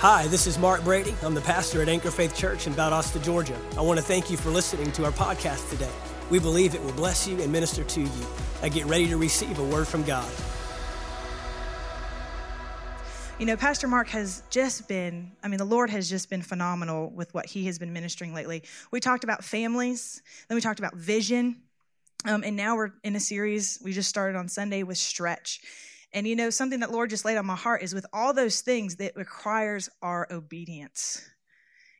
Hi, this is Mark Brady. I'm the pastor at Anchor Faith Church in Valdosta, Georgia. I want to thank you for listening to our podcast today. We believe it will bless you and minister to you. I get ready to receive a word from God. You know, Pastor Mark has just been, I mean, the Lord has just been phenomenal with what he has been ministering lately. We talked about families, then we talked about vision, um, and now we're in a series we just started on Sunday with stretch. And you know, something that Lord just laid on my heart is with all those things that requires our obedience.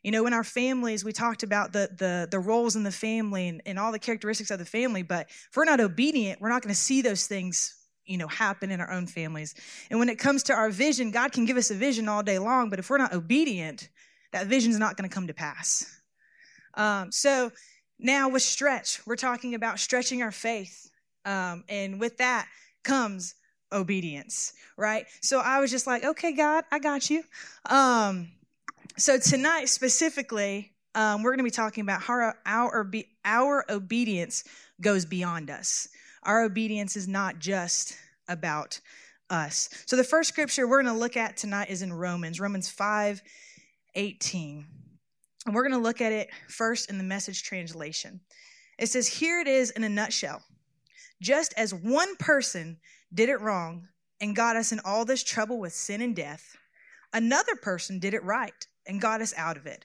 You know, in our families, we talked about the the, the roles in the family and, and all the characteristics of the family, but if we're not obedient, we're not going to see those things, you know, happen in our own families. And when it comes to our vision, God can give us a vision all day long, but if we're not obedient, that vision's not going to come to pass. Um, so now with stretch, we're talking about stretching our faith. Um, and with that comes obedience, right? So I was just like, okay, God, I got you. Um, so tonight specifically, um, we're going to be talking about how our, our, our obedience goes beyond us. Our obedience is not just about us. So the first scripture we're going to look at tonight is in Romans, Romans 5 18. And we're going to look at it first in the message translation. It says, Here it is in a nutshell. Just as one person did it wrong and got us in all this trouble with sin and death, another person did it right and got us out of it.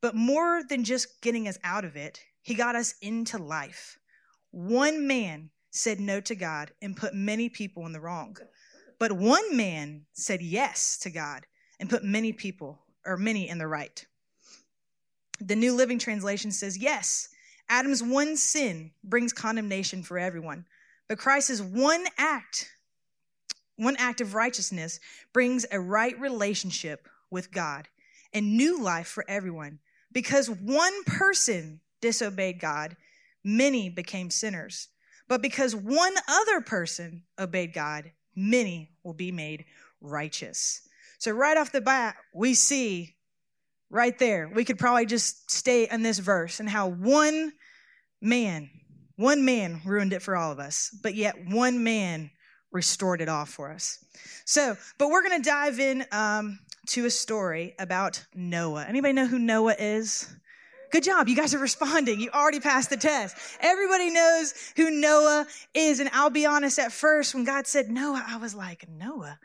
But more than just getting us out of it, he got us into life. One man said no to God and put many people in the wrong. But one man said yes to God and put many people, or many, in the right. The New Living Translation says, Yes, Adam's one sin brings condemnation for everyone. But Christ's one act, one act of righteousness brings a right relationship with God and new life for everyone. Because one person disobeyed God, many became sinners. But because one other person obeyed God, many will be made righteous. So, right off the bat, we see right there, we could probably just stay in this verse and how one man one man ruined it for all of us, but yet one man restored it all for us. So, but we're going to dive in um, to a story about Noah. Anybody know who Noah is? Good job. You guys are responding. You already passed the test. Everybody knows who Noah is. And I'll be honest, at first, when God said Noah, I was like, Noah?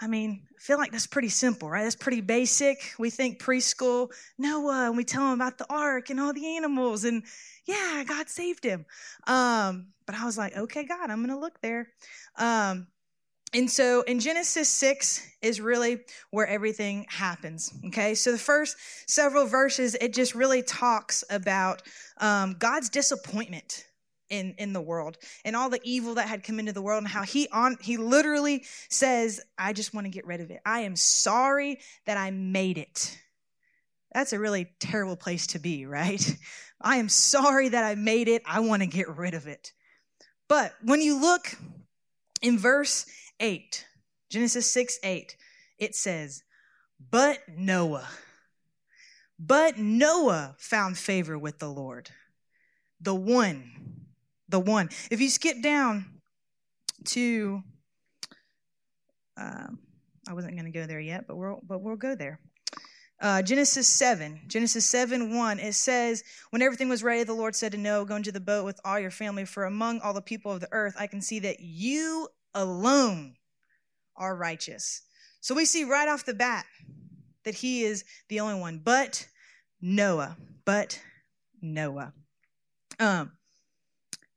I mean, I feel like that's pretty simple, right? That's pretty basic. We think preschool, Noah, and we tell them about the ark and all the animals. And yeah, God saved him. Um, but I was like, okay, God, I'm going to look there. Um, and so in Genesis 6 is really where everything happens. Okay. So the first several verses, it just really talks about um, God's disappointment in, in the world and all the evil that had come into the world and how he on he literally says, I just want to get rid of it. I am sorry that I made it. That's a really terrible place to be, right? I am sorry that I made it. I want to get rid of it. But when you look in verse 8, Genesis 6 8, it says, But Noah, but Noah found favor with the Lord. The one, the one. If you skip down to, um, I wasn't going to go there yet, but we'll, but we'll go there. Uh, Genesis 7, Genesis 7 1, it says, When everything was ready, the Lord said to Noah, Go into the boat with all your family, for among all the people of the earth, I can see that you alone are righteous. So we see right off the bat that he is the only one, but Noah, but Noah. Um,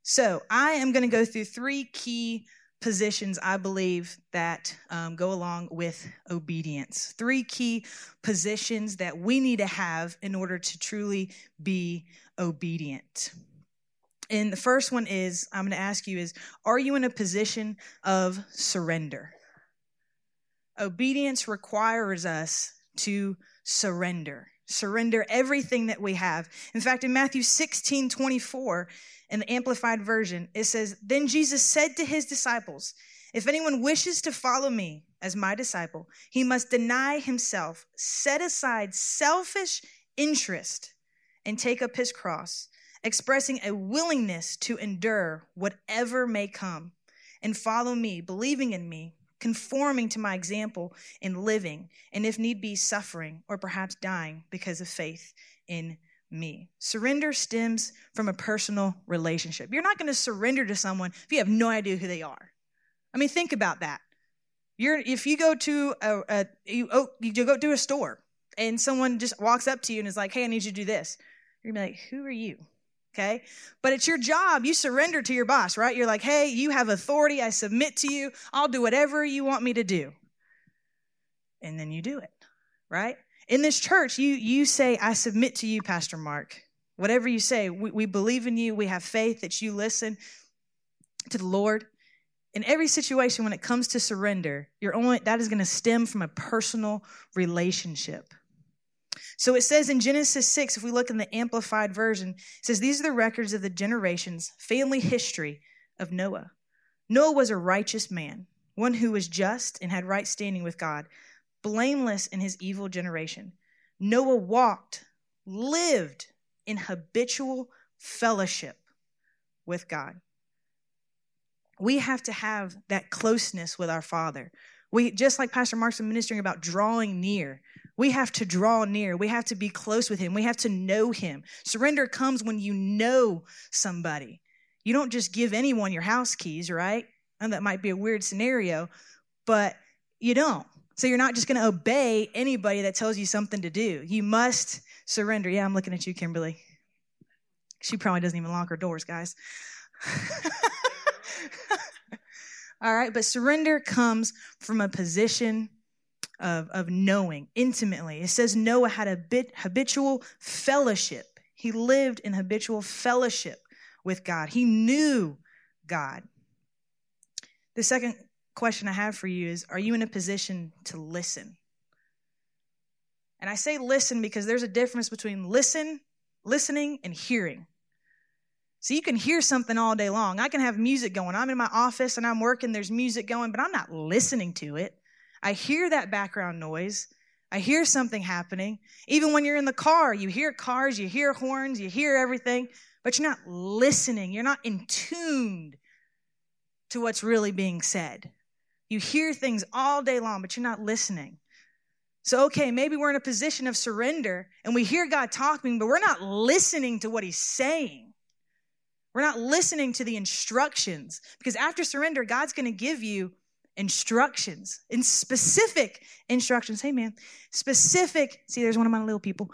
so I am going to go through three key positions I believe that um, go along with obedience. Three key positions that we need to have in order to truly be obedient. And the first one is I'm going to ask you is are you in a position of surrender? Obedience requires us to surrender. Surrender everything that we have. In fact, in Matthew 16 24, in the Amplified Version, it says, Then Jesus said to his disciples, If anyone wishes to follow me as my disciple, he must deny himself, set aside selfish interest, and take up his cross, expressing a willingness to endure whatever may come, and follow me, believing in me, conforming to my example in living, and if need be, suffering or perhaps dying because of faith in me. Surrender stems from a personal relationship. You're not going to surrender to someone if you have no idea who they are. I mean, think about that. You're if you go to a, a you oh, you go to a store and someone just walks up to you and is like, "Hey, I need you to do this." You're gonna be like, "Who are you?" Okay, but it's your job. You surrender to your boss, right? You're like, "Hey, you have authority. I submit to you. I'll do whatever you want me to do," and then you do it, right? In this church, you you say, "I submit to you, Pastor Mark." Whatever you say, we, we believe in you. We have faith that you listen to the Lord in every situation when it comes to surrender you're only that is going to stem from a personal relationship so it says in genesis 6 if we look in the amplified version it says these are the records of the generations family history of noah. Noah was a righteous man one who was just and had right standing with god blameless in his evil generation. Noah walked lived in habitual fellowship with god. We have to have that closeness with our Father. We just like Pastor Mark's been ministering about drawing near. We have to draw near. We have to be close with him. We have to know him. Surrender comes when you know somebody. You don't just give anyone your house keys, right? And that might be a weird scenario, but you don't. So you're not just going to obey anybody that tells you something to do. You must surrender. Yeah, I'm looking at you, Kimberly. She probably doesn't even lock her doors, guys. All right, but surrender comes from a position of, of knowing intimately. It says Noah had a bit habitual fellowship. He lived in habitual fellowship with God. He knew God. The second question I have for you is Are you in a position to listen? And I say listen because there's a difference between listen, listening, and hearing. So you can hear something all day long. I can have music going. I'm in my office and I'm working, there's music going, but I'm not listening to it. I hear that background noise. I hear something happening. Even when you're in the car, you hear cars, you hear horns, you hear everything, but you're not listening. You're not in tuned to what's really being said. You hear things all day long, but you're not listening. So, okay, maybe we're in a position of surrender and we hear God talking, but we're not listening to what He's saying. We're not listening to the instructions because after surrender, God's going to give you instructions in specific instructions. Hey, man, specific. See, there's one of my little people.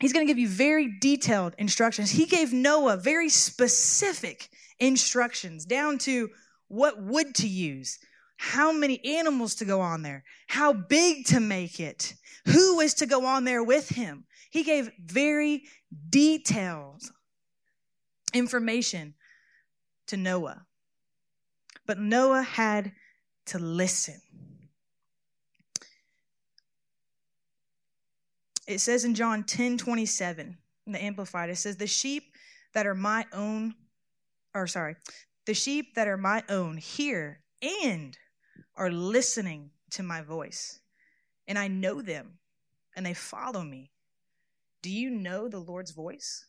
He's going to give you very detailed instructions. He gave Noah very specific instructions down to what wood to use, how many animals to go on there, how big to make it, who was to go on there with him. He gave very detailed information to Noah. But Noah had to listen. It says in John 10 27, in the Amplified, it says, The sheep that are my own, or sorry, the sheep that are my own hear and are listening to my voice. And I know them, and they follow me. Do you know the Lord's voice?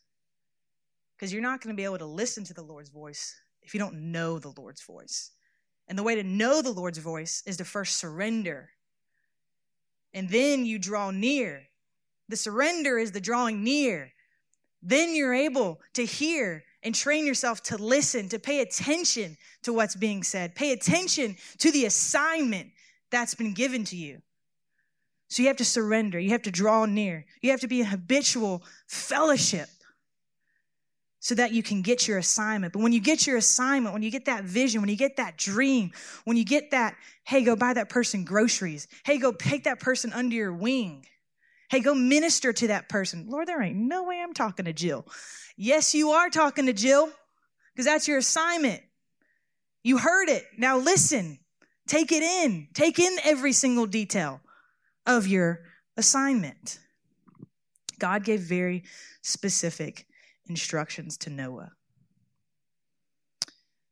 Because you're not going to be able to listen to the Lord's voice if you don't know the Lord's voice. And the way to know the Lord's voice is to first surrender. And then you draw near. The surrender is the drawing near. Then you're able to hear and train yourself to listen, to pay attention to what's being said. Pay attention to the assignment that's been given to you. So you have to surrender. You have to draw near. You have to be in habitual fellowship so that you can get your assignment. But when you get your assignment, when you get that vision, when you get that dream, when you get that, hey, go buy that person groceries. Hey, go take that person under your wing. Hey, go minister to that person. Lord, there ain't no way I'm talking to Jill. Yes, you are talking to Jill because that's your assignment. You heard it. Now listen, take it in, take in every single detail of your assignment. God gave very specific instructions to Noah.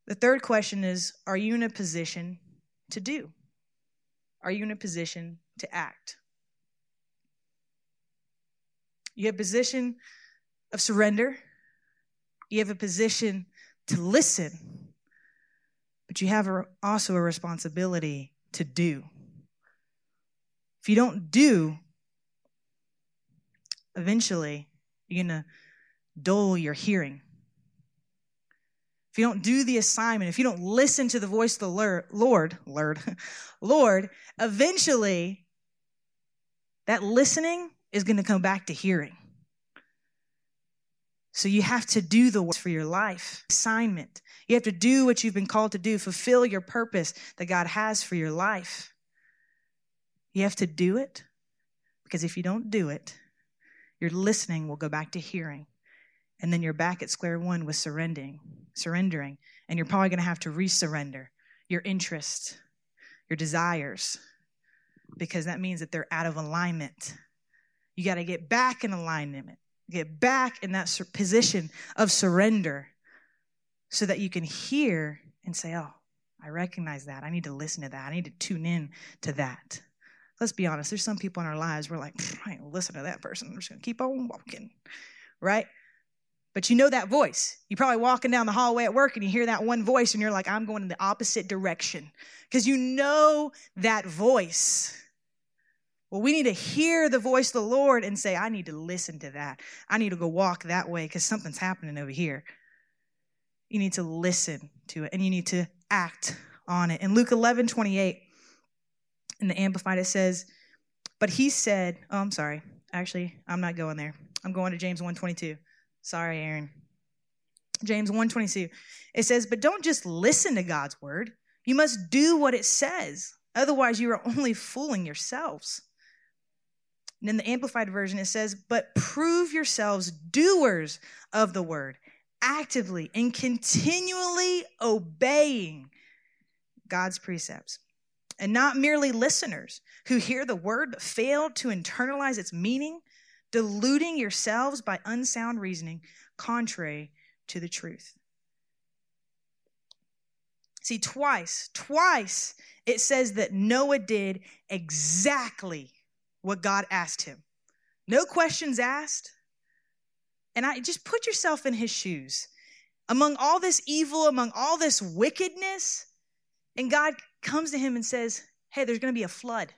The third question is Are you in a position to do? Are you in a position to act? You have a position of surrender, you have a position to listen, but you have a, also a responsibility to do. If you don't do, eventually you're going to dull your hearing. If you don't do the assignment, if you don't listen to the voice of the Lord, Lord, Lord, eventually that listening is going to come back to hearing. So you have to do the work for your life, assignment. You have to do what you've been called to do, fulfill your purpose that God has for your life. You have to do it because if you don't do it, your listening will go back to hearing. And then you're back at square one with surrendering, surrendering. And you're probably going to have to resurrender your interests, your desires, because that means that they're out of alignment. You got to get back in alignment, get back in that position of surrender so that you can hear and say, Oh, I recognize that. I need to listen to that. I need to tune in to that. Let's be honest, there's some people in our lives we're like, I ain't listen to that person. I'm just going to keep on walking, right? But you know that voice. You're probably walking down the hallway at work and you hear that one voice and you're like, I'm going in the opposite direction because you know that voice. Well, we need to hear the voice of the Lord and say, I need to listen to that. I need to go walk that way because something's happening over here. You need to listen to it and you need to act on it. In Luke 11, 28, in the Amplified, it says, But he said, Oh, I'm sorry. Actually, I'm not going there. I'm going to James 122. Sorry, Aaron. James 122. It says, But don't just listen to God's word. You must do what it says. Otherwise, you are only fooling yourselves. And in the Amplified Version, it says, But prove yourselves doers of the word, actively and continually obeying God's precepts and not merely listeners who hear the word but fail to internalize its meaning, deluding yourselves by unsound reasoning contrary to the truth. See, twice, twice it says that Noah did exactly what God asked him. No questions asked. And I just put yourself in his shoes. Among all this evil, among all this wickedness, and God comes to him and says, Hey, there's going to be a flood.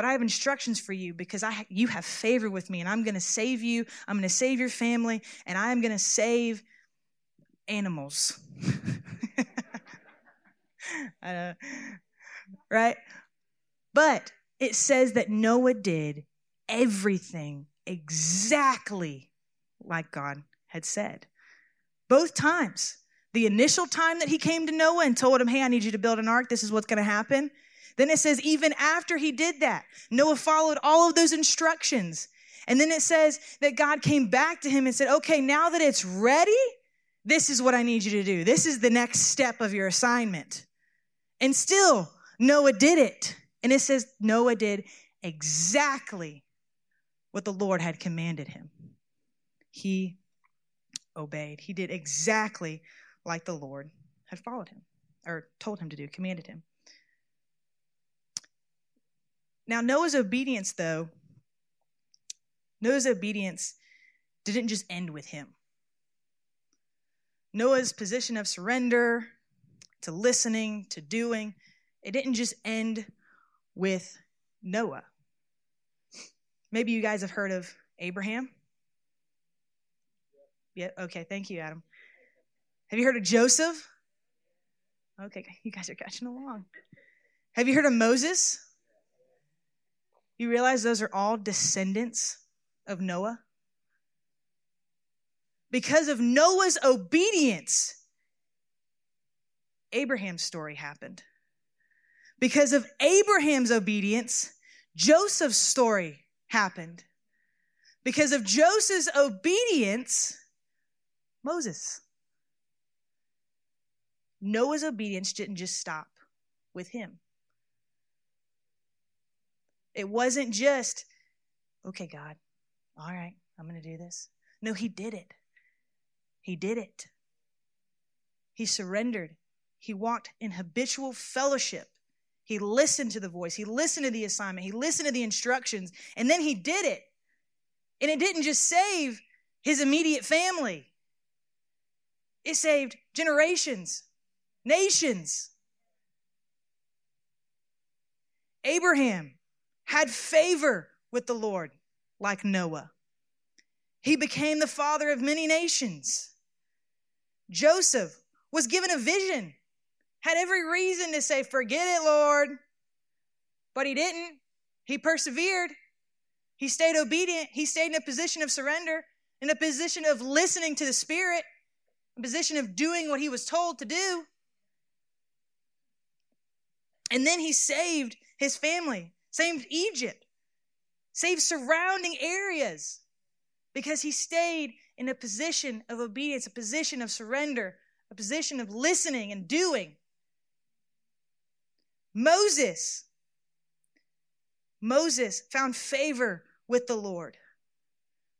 But I have instructions for you because I, you have favor with me, and I'm going to save you. I'm going to save your family, and I am going to save animals. Right? But it says that Noah did everything exactly like God had said. Both times. The initial time that he came to Noah and told him, Hey, I need you to build an ark. This is what's going to happen. Then it says, even after he did that, Noah followed all of those instructions. And then it says that God came back to him and said, Okay, now that it's ready, this is what I need you to do. This is the next step of your assignment. And still, Noah did it. And it says Noah did exactly what the Lord had commanded him. He obeyed. He did exactly like the Lord had followed him or told him to do, commanded him. Now, Noah's obedience, though, Noah's obedience didn't just end with him. Noah's position of surrender to listening to doing, it didn't just end with Noah. Maybe you guys have heard of Abraham. Yeah, okay, thank you, Adam. Have you heard of Joseph? Okay, you guys are catching along. Have you heard of Moses? You realize those are all descendants of Noah? Because of Noah's obedience, Abraham's story happened. Because of Abraham's obedience, Joseph's story happened. Because of Joseph's obedience, Moses. Noah's obedience didn't just stop with him. It wasn't just, okay, God, all right, I'm going to do this. No, he did it. He did it. He surrendered. He walked in habitual fellowship. He listened to the voice. He listened to the assignment. He listened to the instructions. And then he did it. And it didn't just save his immediate family, it saved generations nations. Abraham had favor with the Lord like Noah. He became the father of many nations. Joseph was given a vision, had every reason to say, Forget it, Lord. But he didn't. He persevered. He stayed obedient. He stayed in a position of surrender, in a position of listening to the Spirit, a position of doing what he was told to do. And then he saved his family, saved Egypt, saved surrounding areas because he stayed in a position of obedience, a position of surrender, a position of listening and doing. Moses. Moses found favor with the Lord.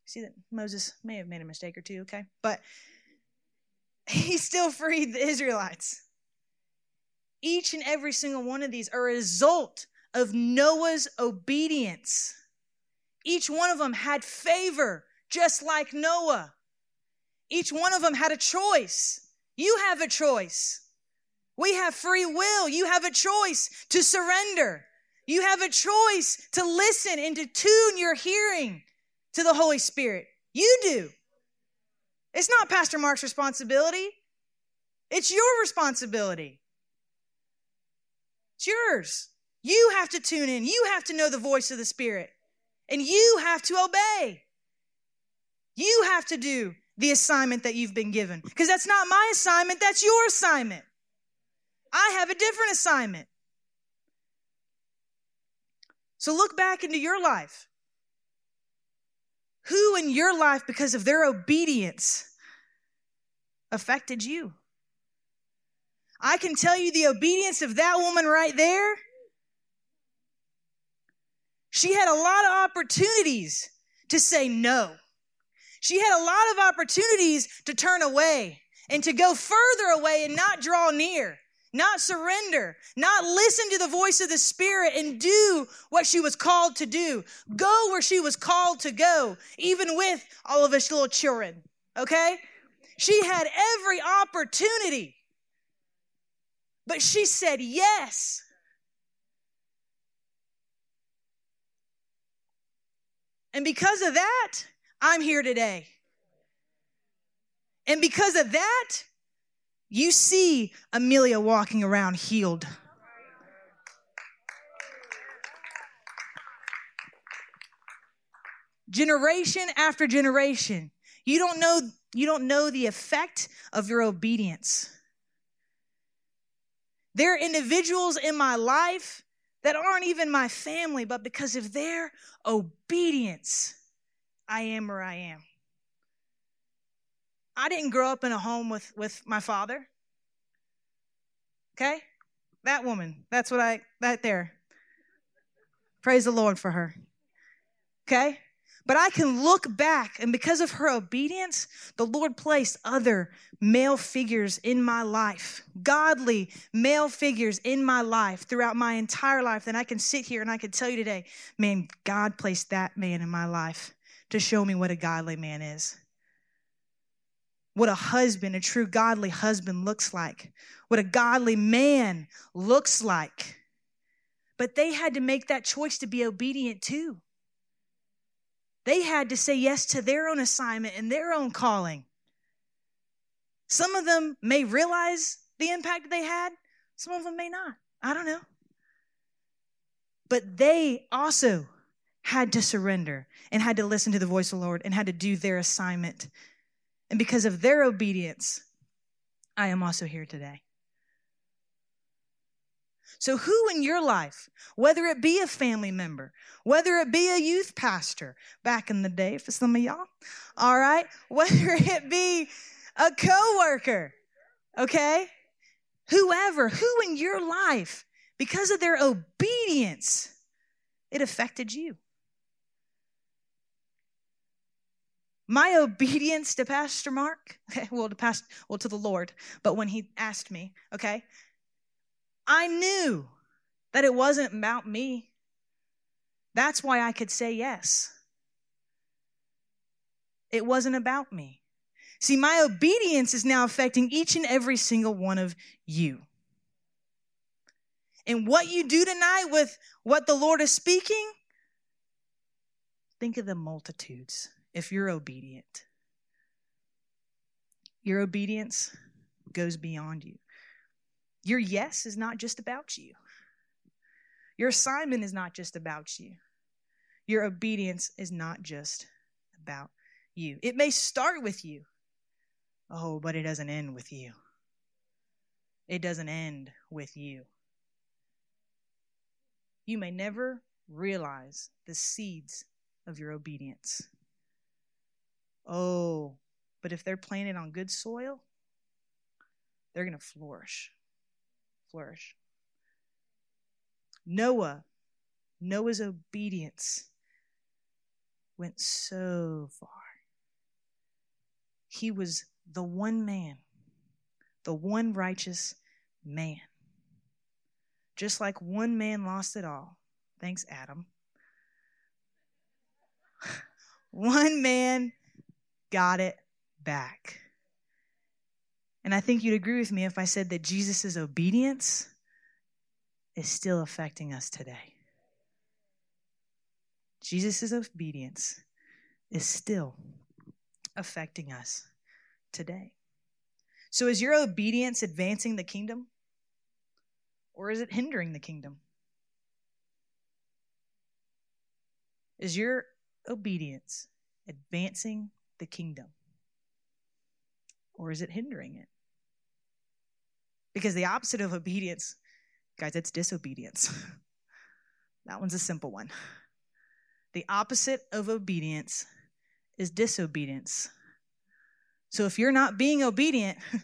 See that Moses may have made a mistake or two, okay? But he still freed the Israelites. Each and every single one of these are a result of Noah's obedience. Each one of them had favor, just like Noah. Each one of them had a choice. You have a choice. We have free will. You have a choice to surrender. You have a choice to listen and to tune your hearing to the Holy Spirit. You do. It's not Pastor Mark's responsibility, it's your responsibility. It's yours. You have to tune in. You have to know the voice of the Spirit. And you have to obey. You have to do the assignment that you've been given. Because that's not my assignment, that's your assignment. I have a different assignment. So look back into your life. Who in your life, because of their obedience, affected you? I can tell you the obedience of that woman right there. She had a lot of opportunities to say no. She had a lot of opportunities to turn away and to go further away and not draw near, not surrender, not listen to the voice of the Spirit and do what she was called to do. Go where she was called to go, even with all of us little children. Okay? She had every opportunity, but she said yes. And because of that, I'm here today. And because of that, you see Amelia walking around healed. Generation after generation. You don't know you don't know the effect of your obedience. There are individuals in my life that aren't even my family, but because of their obedience, I am where I am. I didn't grow up in a home with, with my father. Okay? That woman, that's what I, that there. Praise the Lord for her. Okay? But I can look back, and because of her obedience, the Lord placed other male figures in my life, godly male figures in my life throughout my entire life. Then I can sit here and I can tell you today, man, God placed that man in my life to show me what a godly man is. What a husband, a true godly husband looks like. What a godly man looks like. But they had to make that choice to be obedient too. They had to say yes to their own assignment and their own calling. Some of them may realize the impact they had, some of them may not. I don't know. But they also had to surrender and had to listen to the voice of the Lord and had to do their assignment. And because of their obedience, I am also here today. So, who in your life, whether it be a family member, whether it be a youth pastor back in the day for some of y'all, all right, whether it be a coworker, okay, whoever, who in your life, because of their obedience, it affected you. My obedience to Pastor Mark, okay, well to past, well to the Lord, but when he asked me, okay, I knew that it wasn't about me. That's why I could say yes. It wasn't about me. See, my obedience is now affecting each and every single one of you. And what you do tonight with what the Lord is speaking, think of the multitudes if you're obedient. Your obedience goes beyond you. Your yes is not just about you. Your assignment is not just about you. Your obedience is not just about you. It may start with you. Oh, but it doesn't end with you. It doesn't end with you. You may never realize the seeds of your obedience. Oh, but if they're planted on good soil, they're going to flourish. Flourish. Noah, Noah's obedience went so far. He was the one man, the one righteous man. Just like one man lost it all. Thanks, Adam. one man got it back. And I think you'd agree with me if I said that Jesus' obedience is still affecting us today. Jesus' obedience is still affecting us today. So, is your obedience advancing the kingdom or is it hindering the kingdom? Is your obedience advancing the kingdom or is it hindering it? Because the opposite of obedience, guys, it's disobedience. that one's a simple one. The opposite of obedience is disobedience. So if you're not being obedient,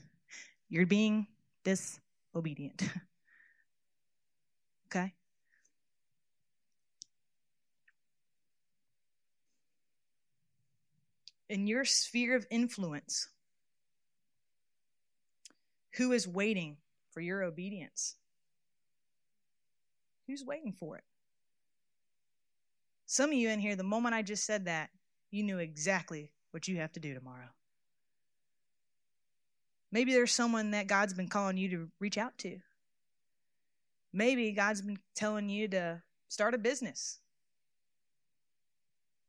you're being disobedient. okay? In your sphere of influence, who is waiting for your obedience? Who's waiting for it? Some of you in here, the moment I just said that, you knew exactly what you have to do tomorrow. Maybe there's someone that God's been calling you to reach out to. Maybe God's been telling you to start a business.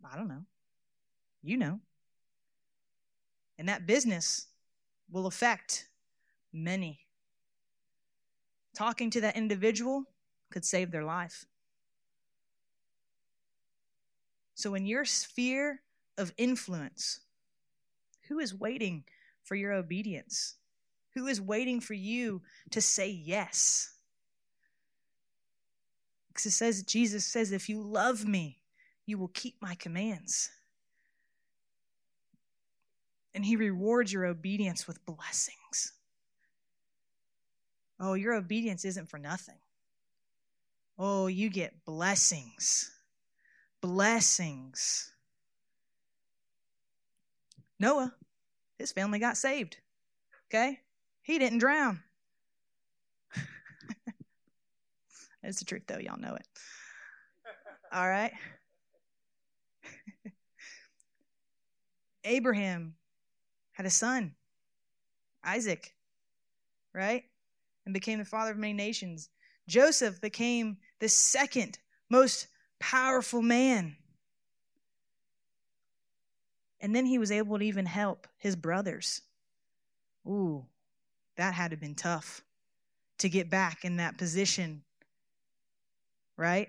I don't know. You know. And that business will affect many. Talking to that individual could save their life. So, in your sphere of influence, who is waiting for your obedience? Who is waiting for you to say yes? Because it says, Jesus says, if you love me, you will keep my commands. And he rewards your obedience with blessings. Oh, your obedience isn't for nothing. Oh, you get blessings. Blessings. Noah, his family got saved. Okay? He didn't drown. That's the truth, though. Y'all know it. All right? Abraham had a son, Isaac, right? And became the father of many nations. Joseph became the second most powerful man. And then he was able to even help his brothers. Ooh, that had to have been tough to get back in that position, right?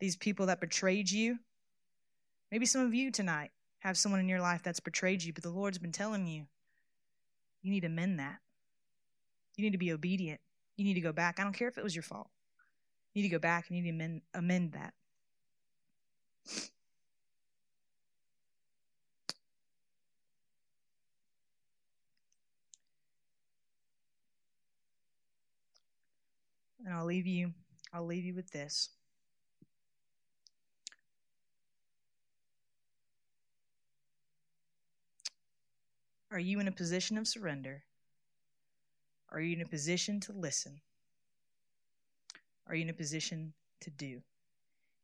These people that betrayed you. Maybe some of you tonight have someone in your life that's betrayed you, but the Lord's been telling you, you need to mend that. You need to be obedient. You need to go back. I don't care if it was your fault. You need to go back and you need to amend, amend that. And I'll leave you I'll leave you with this. Are you in a position of surrender? Are you in a position to listen? Are you in a position to do?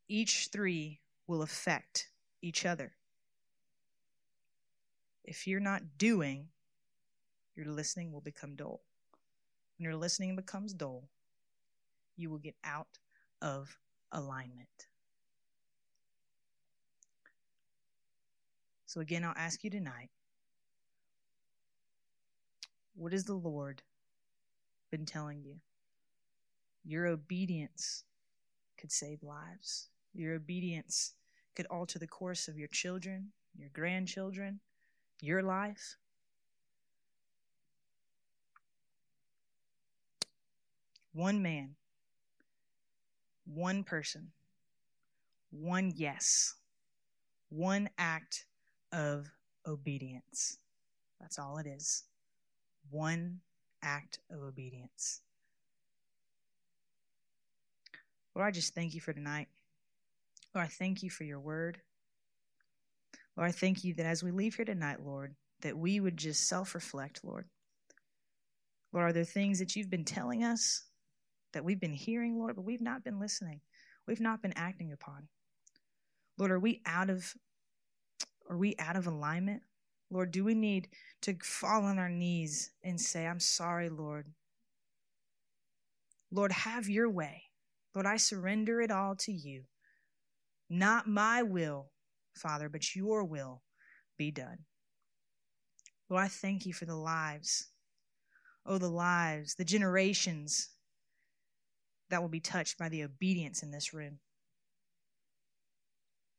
Each three will affect each other. if you're not doing, your listening will become dull. When your listening becomes dull, you will get out of alignment. So, again, I'll ask you tonight what is the Lord been telling you? Your obedience could save lives. Your obedience could alter the course of your children, your grandchildren, your life. One man, one person, one yes, one act of obedience. That's all it is. One act of obedience. Lord, I just thank you for tonight. Lord, I thank you for your word. Lord, I thank you that as we leave here tonight, Lord, that we would just self reflect, Lord. Lord, are there things that you've been telling us that we've been hearing, Lord, but we've not been listening? We've not been acting upon. Lord, are we out of are we out of alignment? Lord, do we need to fall on our knees and say, I'm sorry, Lord. Lord, have your way. Lord, I surrender it all to you. Not my will, Father, but your will be done. Lord, I thank you for the lives. Oh, the lives, the generations that will be touched by the obedience in this room.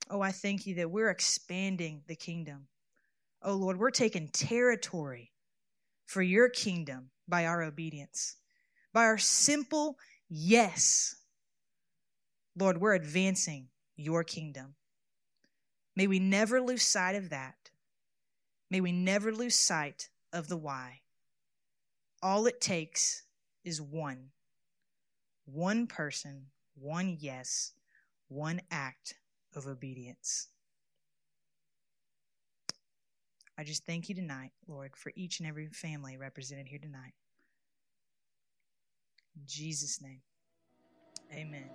Oh, I thank you that we're expanding the kingdom. Oh, Lord, we're taking territory for your kingdom by our obedience, by our simple yes Lord, we're advancing your kingdom. May we never lose sight of that. May we never lose sight of the why. All it takes is one one person, one yes, one act of obedience. I just thank you tonight, Lord, for each and every family represented here tonight. In Jesus' name, amen.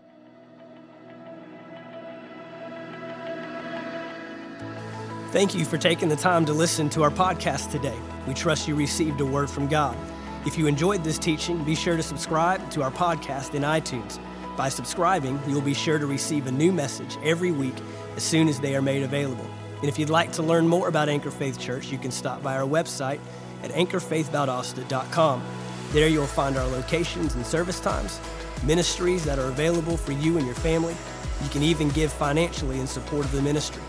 Thank you for taking the time to listen to our podcast today. We trust you received a word from God. If you enjoyed this teaching, be sure to subscribe to our podcast in iTunes. By subscribing, you'll be sure to receive a new message every week as soon as they are made available. And if you'd like to learn more about Anchor Faith Church, you can stop by our website at anchorfaithvaldosta.com. There you'll find our locations and service times, ministries that are available for you and your family. You can even give financially in support of the ministry.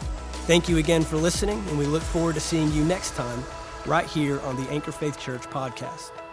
Thank you again for listening, and we look forward to seeing you next time right here on the Anchor Faith Church podcast.